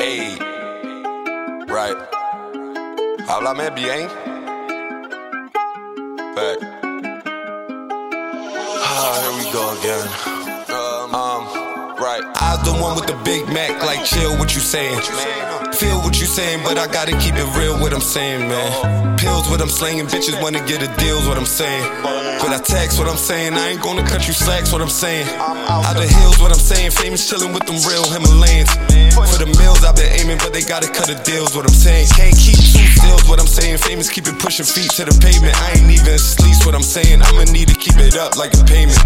Ey, right. Háblame bien. Fact. Ah, here we go again. I was the one with the Big Mac, like chill what you saying. Feel what you saying, but I gotta keep it real what I'm saying, man. Pills what I'm slanging, bitches wanna get a deal's what I'm saying. But I text what I'm saying, I ain't gonna cut you slacks what I'm saying. Out the hills what I'm saying, famous chillin' with them real Himalayans. For the mills I've been aiming, but they gotta cut the deals what I'm saying. Can't keep two stills what I'm saying, famous keep it pushing feet to the pavement. I ain't even sleeps what I'm saying, I'ma need to keep it up like a payment.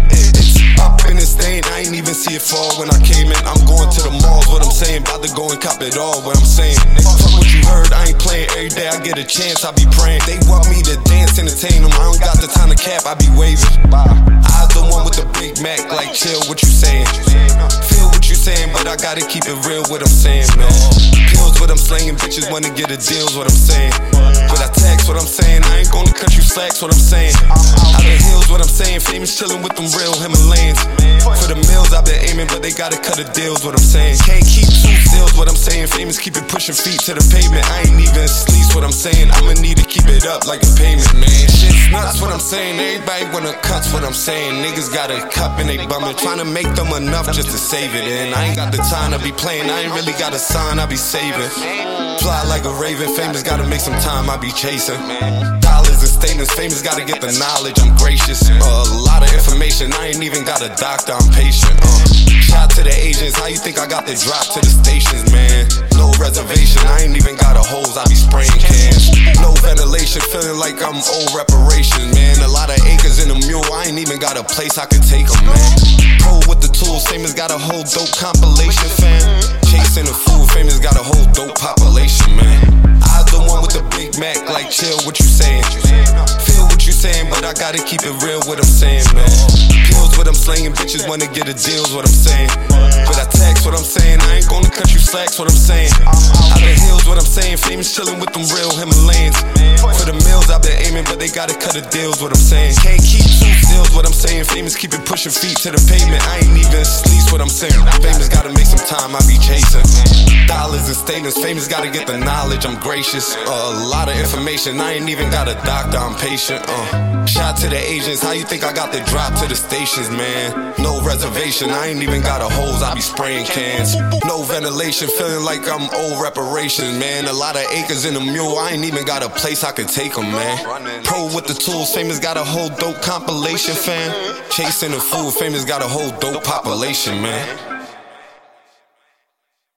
It's in the stain, I ain't even see it fall when I came in. I'm going to the malls, what I'm saying, about to go and cop it all, what I'm saying. Fuck what you heard, I ain't playing every day, I get a chance, I be praying. They want me to dance, entertain them, I don't got the time to cap, I be waving. I the one with the Big Mac, like chill, what you saying? Feel what you saying, but I gotta keep it real, what I'm saying, man. Pills, what I'm slanging, bitches wanna get a deal's what I'm saying. Cut you slacks, what I'm saying. The hills, what I'm saying, famous chillin' with them real Himalayans. For the mills, I've been aiming, but they gotta cut the deals, what I'm saying. Can't keep two stills, what I'm saying. Famous keep it pushing feet to the pavement. I ain't even saying. I'ma need to keep it up like a payment, man. Shit's nuts, what I'm saying. Everybody wanna cuts, what I'm saying. Niggas got a cup and they bumming, trying to make them enough just to save it. And I ain't got the time to be playing, I ain't really got a sign, I be saving. Fly like a raven, famous gotta make some time, I be chasing. Dollars and statements, famous gotta get the knowledge, I'm gracious. A lot of information, I ain't even got a doctor, I'm patient. Uh. Shout to the agents, how you think I got the drop to the stations, man? No reservation, I ain't even got a hose, I be spraying feeling like I'm old reparations, man. A lot of acres in a mule, I ain't even got a place I could take them, man. Pro with the tools, famous got a whole dope compilation, fam. Chasing the food, famous got a whole dope population, man. I the one with the Big Mac, like chill, what you saying? I gotta keep it real, what I'm saying, man. Pills, what I'm slanging, bitches wanna get a deal's what I'm saying. But I text what I'm saying, I ain't gonna cut you slacks, what I'm saying. Out the hills, what I'm saying, famous chillin' with them real Himalayans. For the mills, But they gotta cut the deals, what I'm saying. Can't keep two deals, what I'm saying. Famous keep it pushing feet to the pavement. I ain't even sleeps, what I'm saying. Famous gotta make some time, I be chasing. Dollars and statements, famous gotta get the knowledge, I'm gracious. Uh, a lot of information, I ain't even got a doctor, I'm patient. Uh, shout to the agents, how you think I got the drop to the stations, man? No reservation, I ain't even got a hose, I be spraying cans. No ventilation, feeling like I'm old reparations, man. A lot of acres in a mule, I ain't even got a place I could take them, man. Pro with the tools, famous got a whole dope compilation, fam. Chasing the food, famous got a whole dope population, man.